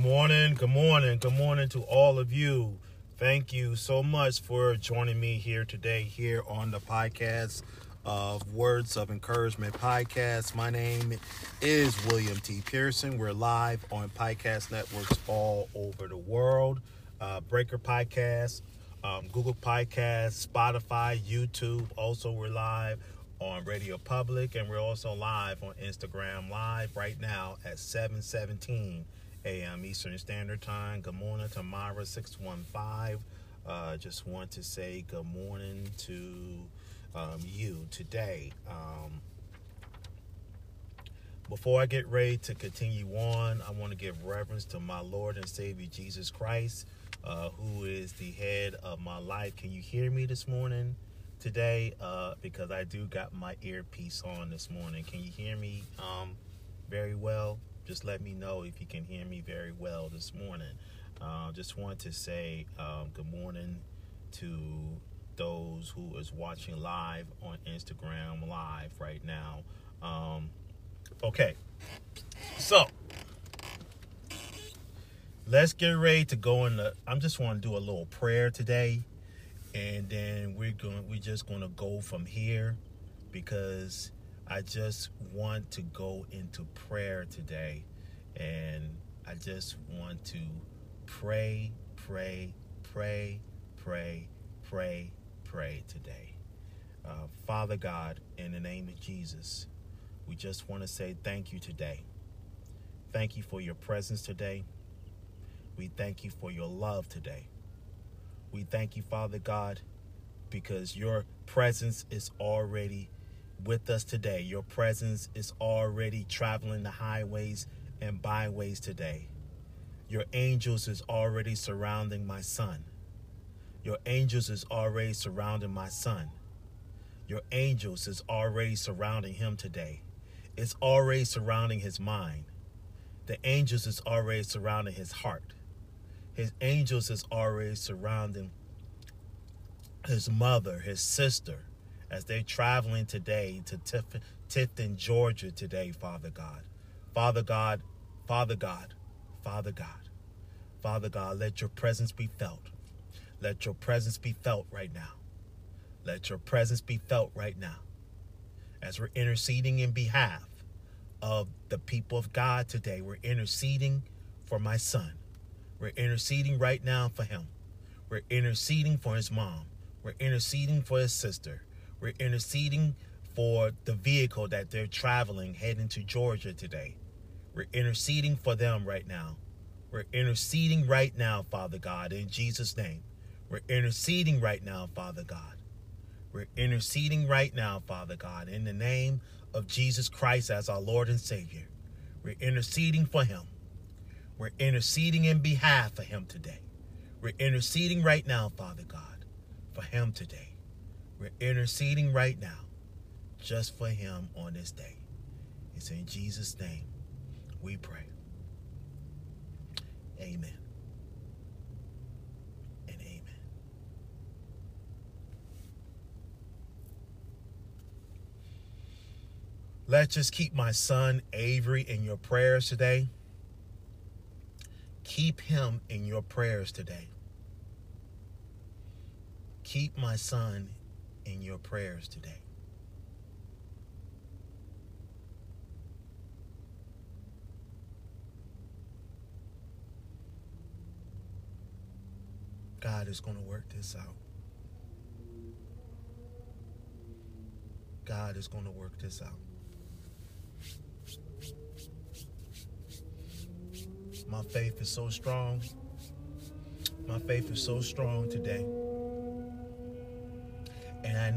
Good morning, good morning, good morning to all of you. Thank you so much for joining me here today, here on the podcast of Words of Encouragement podcast. My name is William T. Pearson. We're live on podcast networks all over the world uh, Breaker Podcast, um, Google Podcast, Spotify, YouTube. Also, we're live on Radio Public, and we're also live on Instagram Live right now at 717 a.m. Eastern Standard Time. Good morning to Myra 615. Uh, just want to say good morning to um, you today. Um, before I get ready to continue on, I want to give reverence to my Lord and Savior Jesus Christ, uh, who is the head of my life. Can you hear me this morning? Today, uh, because I do got my earpiece on this morning. Can you hear me um, very well? Just let me know if you can hear me very well this morning. Uh, just want to say um, good morning to those who is watching live on Instagram live right now. Um, okay, so let's get ready to go in the. I'm just want to do a little prayer today, and then we're going. We're just going to go from here because I just want to go into prayer today. And I just want to pray, pray, pray, pray, pray, pray today. Uh, Father God, in the name of Jesus, we just want to say thank you today. Thank you for your presence today. We thank you for your love today. We thank you, Father God, because your presence is already with us today. Your presence is already traveling the highways and byways today. Your angels is already surrounding my son. Your angels is already surrounding my son. Your angels is already surrounding him today. It's already surrounding his mind. The angels is already surrounding his heart. His angels is already surrounding his mother, his sister, as they're traveling today to Tif- Tifton, Georgia today, Father God. Father God, Father God, Father God, Father God, let your presence be felt. Let your presence be felt right now. Let your presence be felt right now. As we're interceding in behalf of the people of God today, we're interceding for my son. We're interceding right now for him. We're interceding for his mom. We're interceding for his sister. We're interceding for the vehicle that they're traveling heading to Georgia today. We're interceding for them right now. We're interceding right now, Father God, in Jesus' name. We're interceding right now, Father God. We're interceding right now, Father God, in the name of Jesus Christ as our Lord and Savior. We're interceding for him. We're interceding in behalf of him today. We're interceding right now, Father God, for him today. We're interceding right now just for him on this day. It's in Jesus' name we pray. Amen. And amen. Let's just keep my son Avery in your prayers today. Keep him in your prayers today. Keep my son in your prayers today. God is going to work this out. God is going to work this out. My faith is so strong. My faith is so strong today.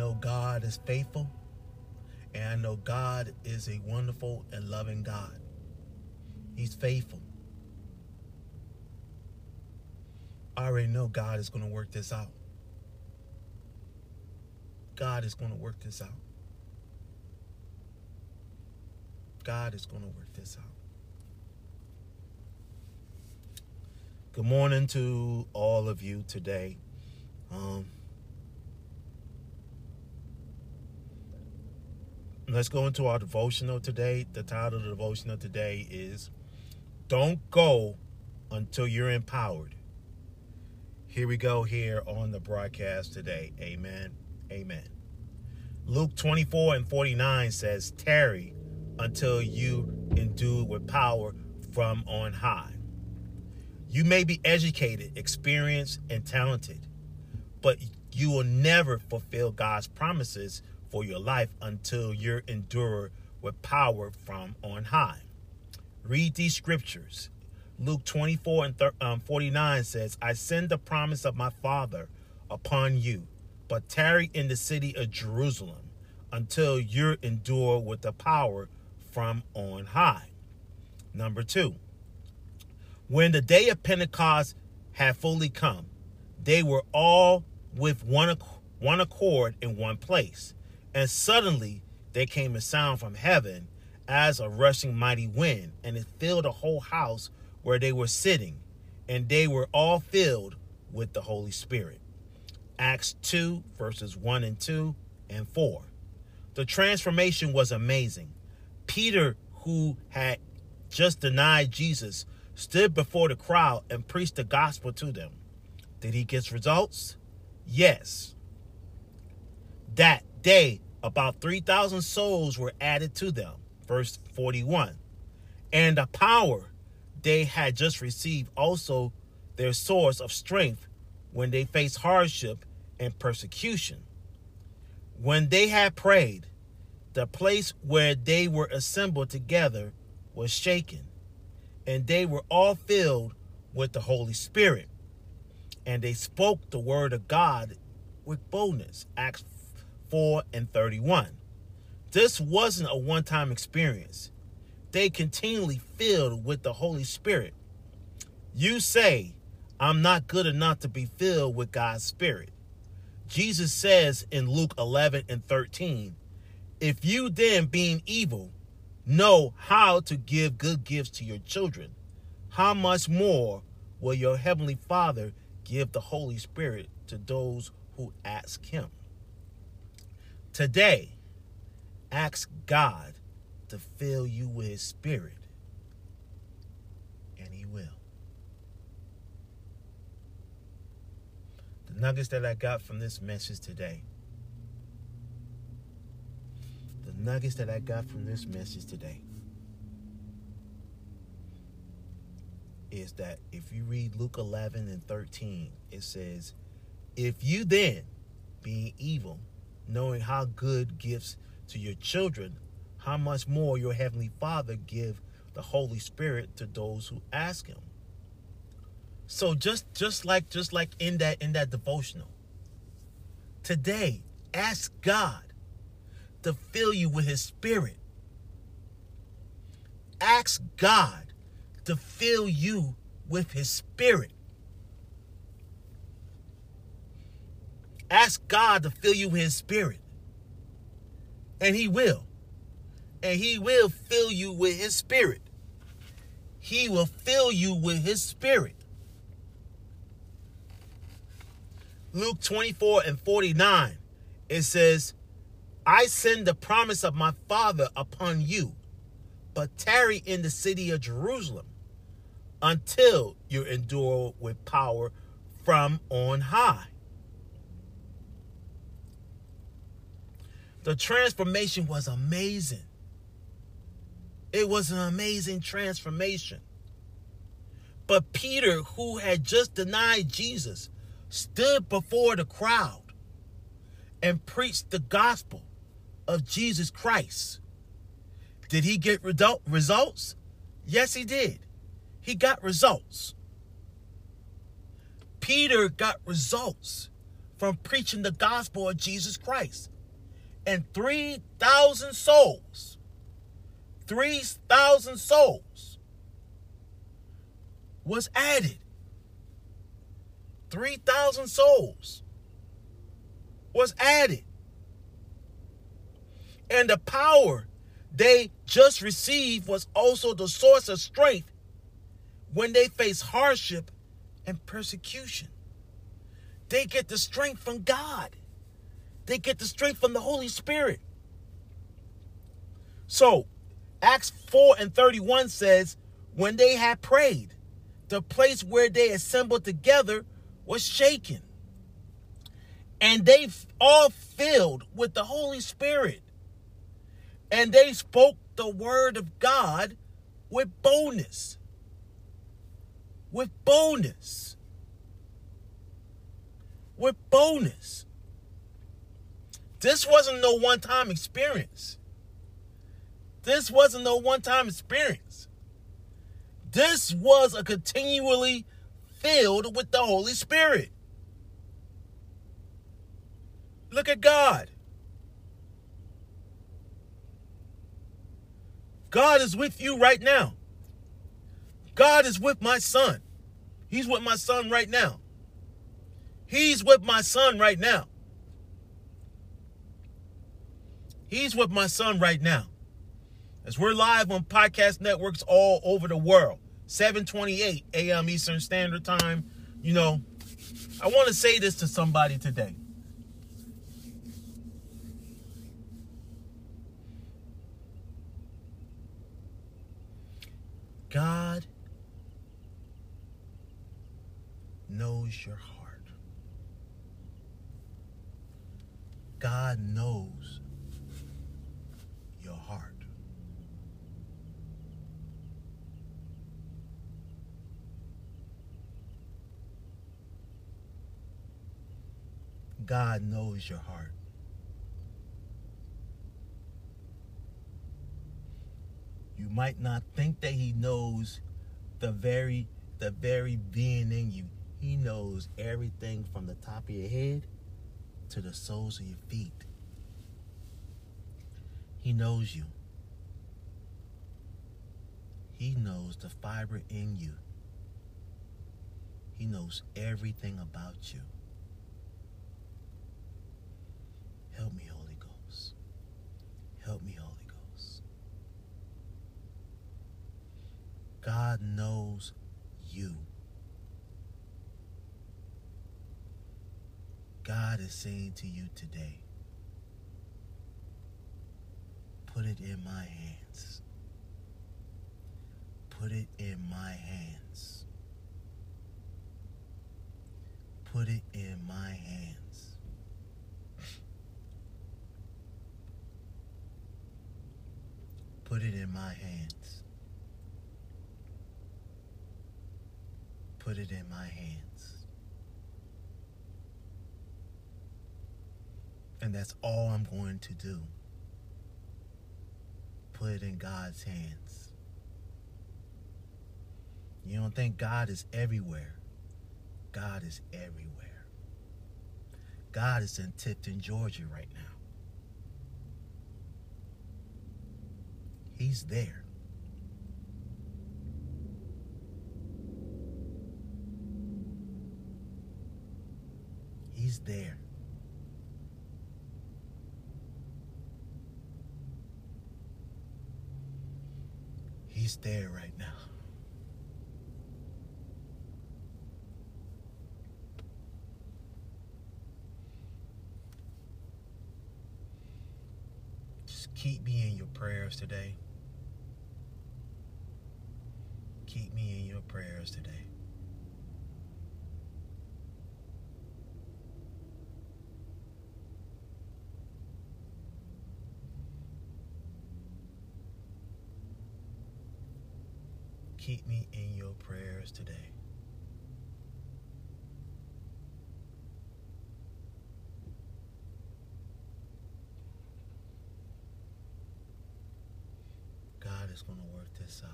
Know God is faithful. And I know God is a wonderful and loving God. He's faithful. I already know God is going to work this out. God is going to work this out. God is going to work this out. Good morning to all of you today. Um, let's go into our devotional today. The title of the devotional today is Don't Go until you're empowered. Here we go here on the broadcast today. Amen. Amen. Luke 24 and 49 says, Tarry until you endued with power from on high. You may be educated, experienced, and talented, but you will never fulfill God's promises for your life until you're endured with power from on high. Read these scriptures. Luke 24 and um, 49 says, I send the promise of my Father upon you, but tarry in the city of Jerusalem until you're endured with the power from on high. Number two, when the day of Pentecost had fully come, they were all with one, one accord in one place. And suddenly there came a sound from heaven as a rushing mighty wind, and it filled the whole house where they were sitting, and they were all filled with the Holy Spirit. Acts 2, verses 1 and 2 and 4. The transformation was amazing. Peter, who had just denied Jesus, stood before the crowd and preached the gospel to them. Did he get results? Yes. That day, about 3,000 souls were added to them. Verse 41. And the power they had just received also their source of strength when they faced hardship and persecution. When they had prayed, the place where they were assembled together was shaken, and they were all filled with the Holy Spirit. And they spoke the word of God with boldness. Acts 4 and 31. This wasn't a one time experience, they continually filled with the Holy Spirit. You say, I'm not good enough to be filled with God's Spirit. Jesus says in Luke 11 and 13, if you then, being evil, know how to give good gifts to your children, how much more will your heavenly Father give the Holy Spirit to those who ask Him? Today, ask God to fill you with His Spirit, and He will. The nuggets that I got from this message today The nuggets that I got from this message today is that if you read Luke 11 and 13, it says, If you then, being evil, knowing how good gifts to your children, how much more your heavenly Father give the Holy Spirit to those who ask him. So just just like just like in that in that devotional. Today, ask God to fill you with his spirit. Ask God to fill you with his spirit. Ask God to fill you with his spirit. And he will. And he will fill you with his spirit. He will fill you with his spirit. Luke 24 and 49, it says, I send the promise of my Father upon you, but tarry in the city of Jerusalem until you endure with power from on high. The transformation was amazing. It was an amazing transformation. But Peter, who had just denied Jesus, stood before the crowd and preached the gospel of Jesus Christ. Did he get results? Yes, he did. He got results. Peter got results from preaching the gospel of Jesus Christ. And 3,000 souls, 3,000 souls was added. 3,000 souls was added and the power they just received was also the source of strength when they face hardship and persecution. They get the strength from God. They get the strength from the Holy Spirit. So, Acts 4 and 31 says, when they had prayed, the place where they assembled together was shaken. And they all filled with the Holy Spirit. And they spoke the word of God with boldness. With boldness. With boldness. This wasn't no one time experience. This wasn't no one time experience. This was a continually filled with the Holy Spirit. Look at God. God is with you right now. God is with my son. He's with my son right now. He's with my son right now. He's with my son right now. As we're live on podcast networks all over the world, 728 a.m. Eastern Standard Time. You know, I want to say this to somebody today. God knows your heart. God knows your heart. God knows your heart. You might not think that he knows the very the very being in you. He knows everything from the top of your head to the soles of your feet. He knows you. He knows the fiber in you. He knows everything about you. Help me, Holy Ghost. Help me, Holy Ghost. God knows you. God is saying to you today, put it in my hands. Put it in my hands. Put it in my hands. Put it in my hands. Put it in my hands. And that's all I'm going to do. Put it in God's hands. You don't think God is everywhere? God is everywhere. God is in Tifton, Georgia right now. He's there. He's there. He's there right now. Just keep me in your prayers today. Keep me in your prayers today. Keep me in your prayers today. God is going to work this out.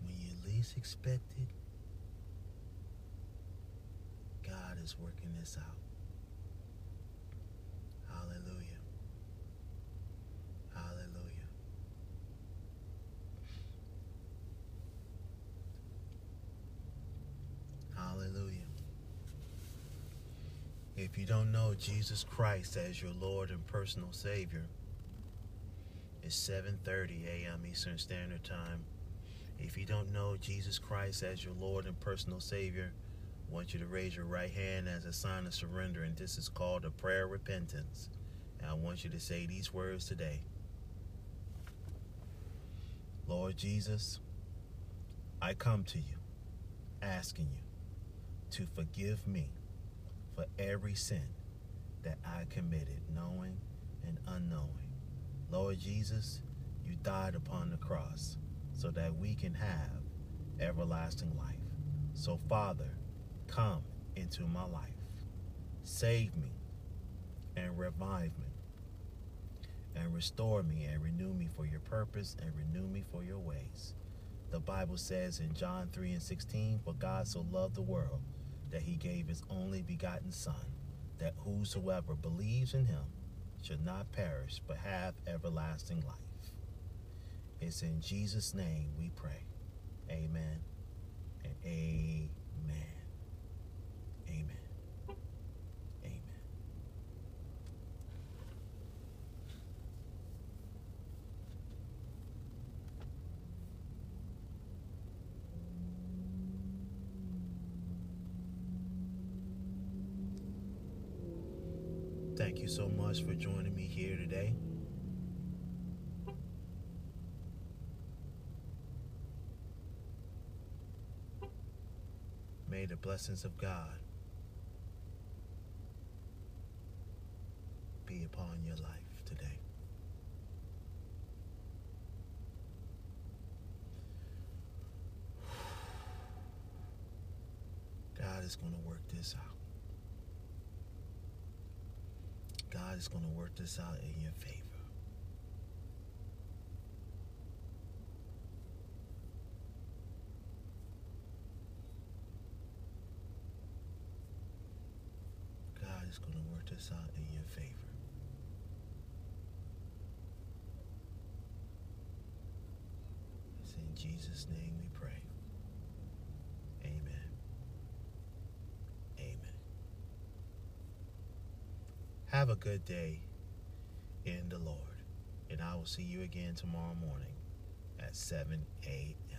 When you least expect it, God is working this out. Hallelujah. Hallelujah. Hallelujah. If you don't know Jesus Christ as your Lord and personal Savior, it's 7:30 a.m. Eastern Standard Time. If you don't know Jesus Christ as your Lord and personal Savior, I want you to raise your right hand as a sign of surrender, and this is called a prayer of repentance. And I want you to say these words today Lord Jesus, I come to you asking you to forgive me for every sin that I committed, knowing and unknowing. Lord Jesus, you died upon the cross so that we can have everlasting life. So, Father, come into my life. Save me and revive me and restore me and renew me for your purpose and renew me for your ways. The Bible says in John 3 and 16, For God so loved the world that he gave his only begotten Son, that whosoever believes in him should not perish but have everlasting life. It's in Jesus' name we pray. Amen and amen. Amen. Amen. Thank you so much for joining me here today. May the blessings of God be upon your life today. God is going to work this out. God is going to work this out in your favor. God is going to work this out in your favor. It's in Jesus' name we pray. Amen. Amen. Have a good day in the Lord. And I will see you again tomorrow morning at 7 a.m.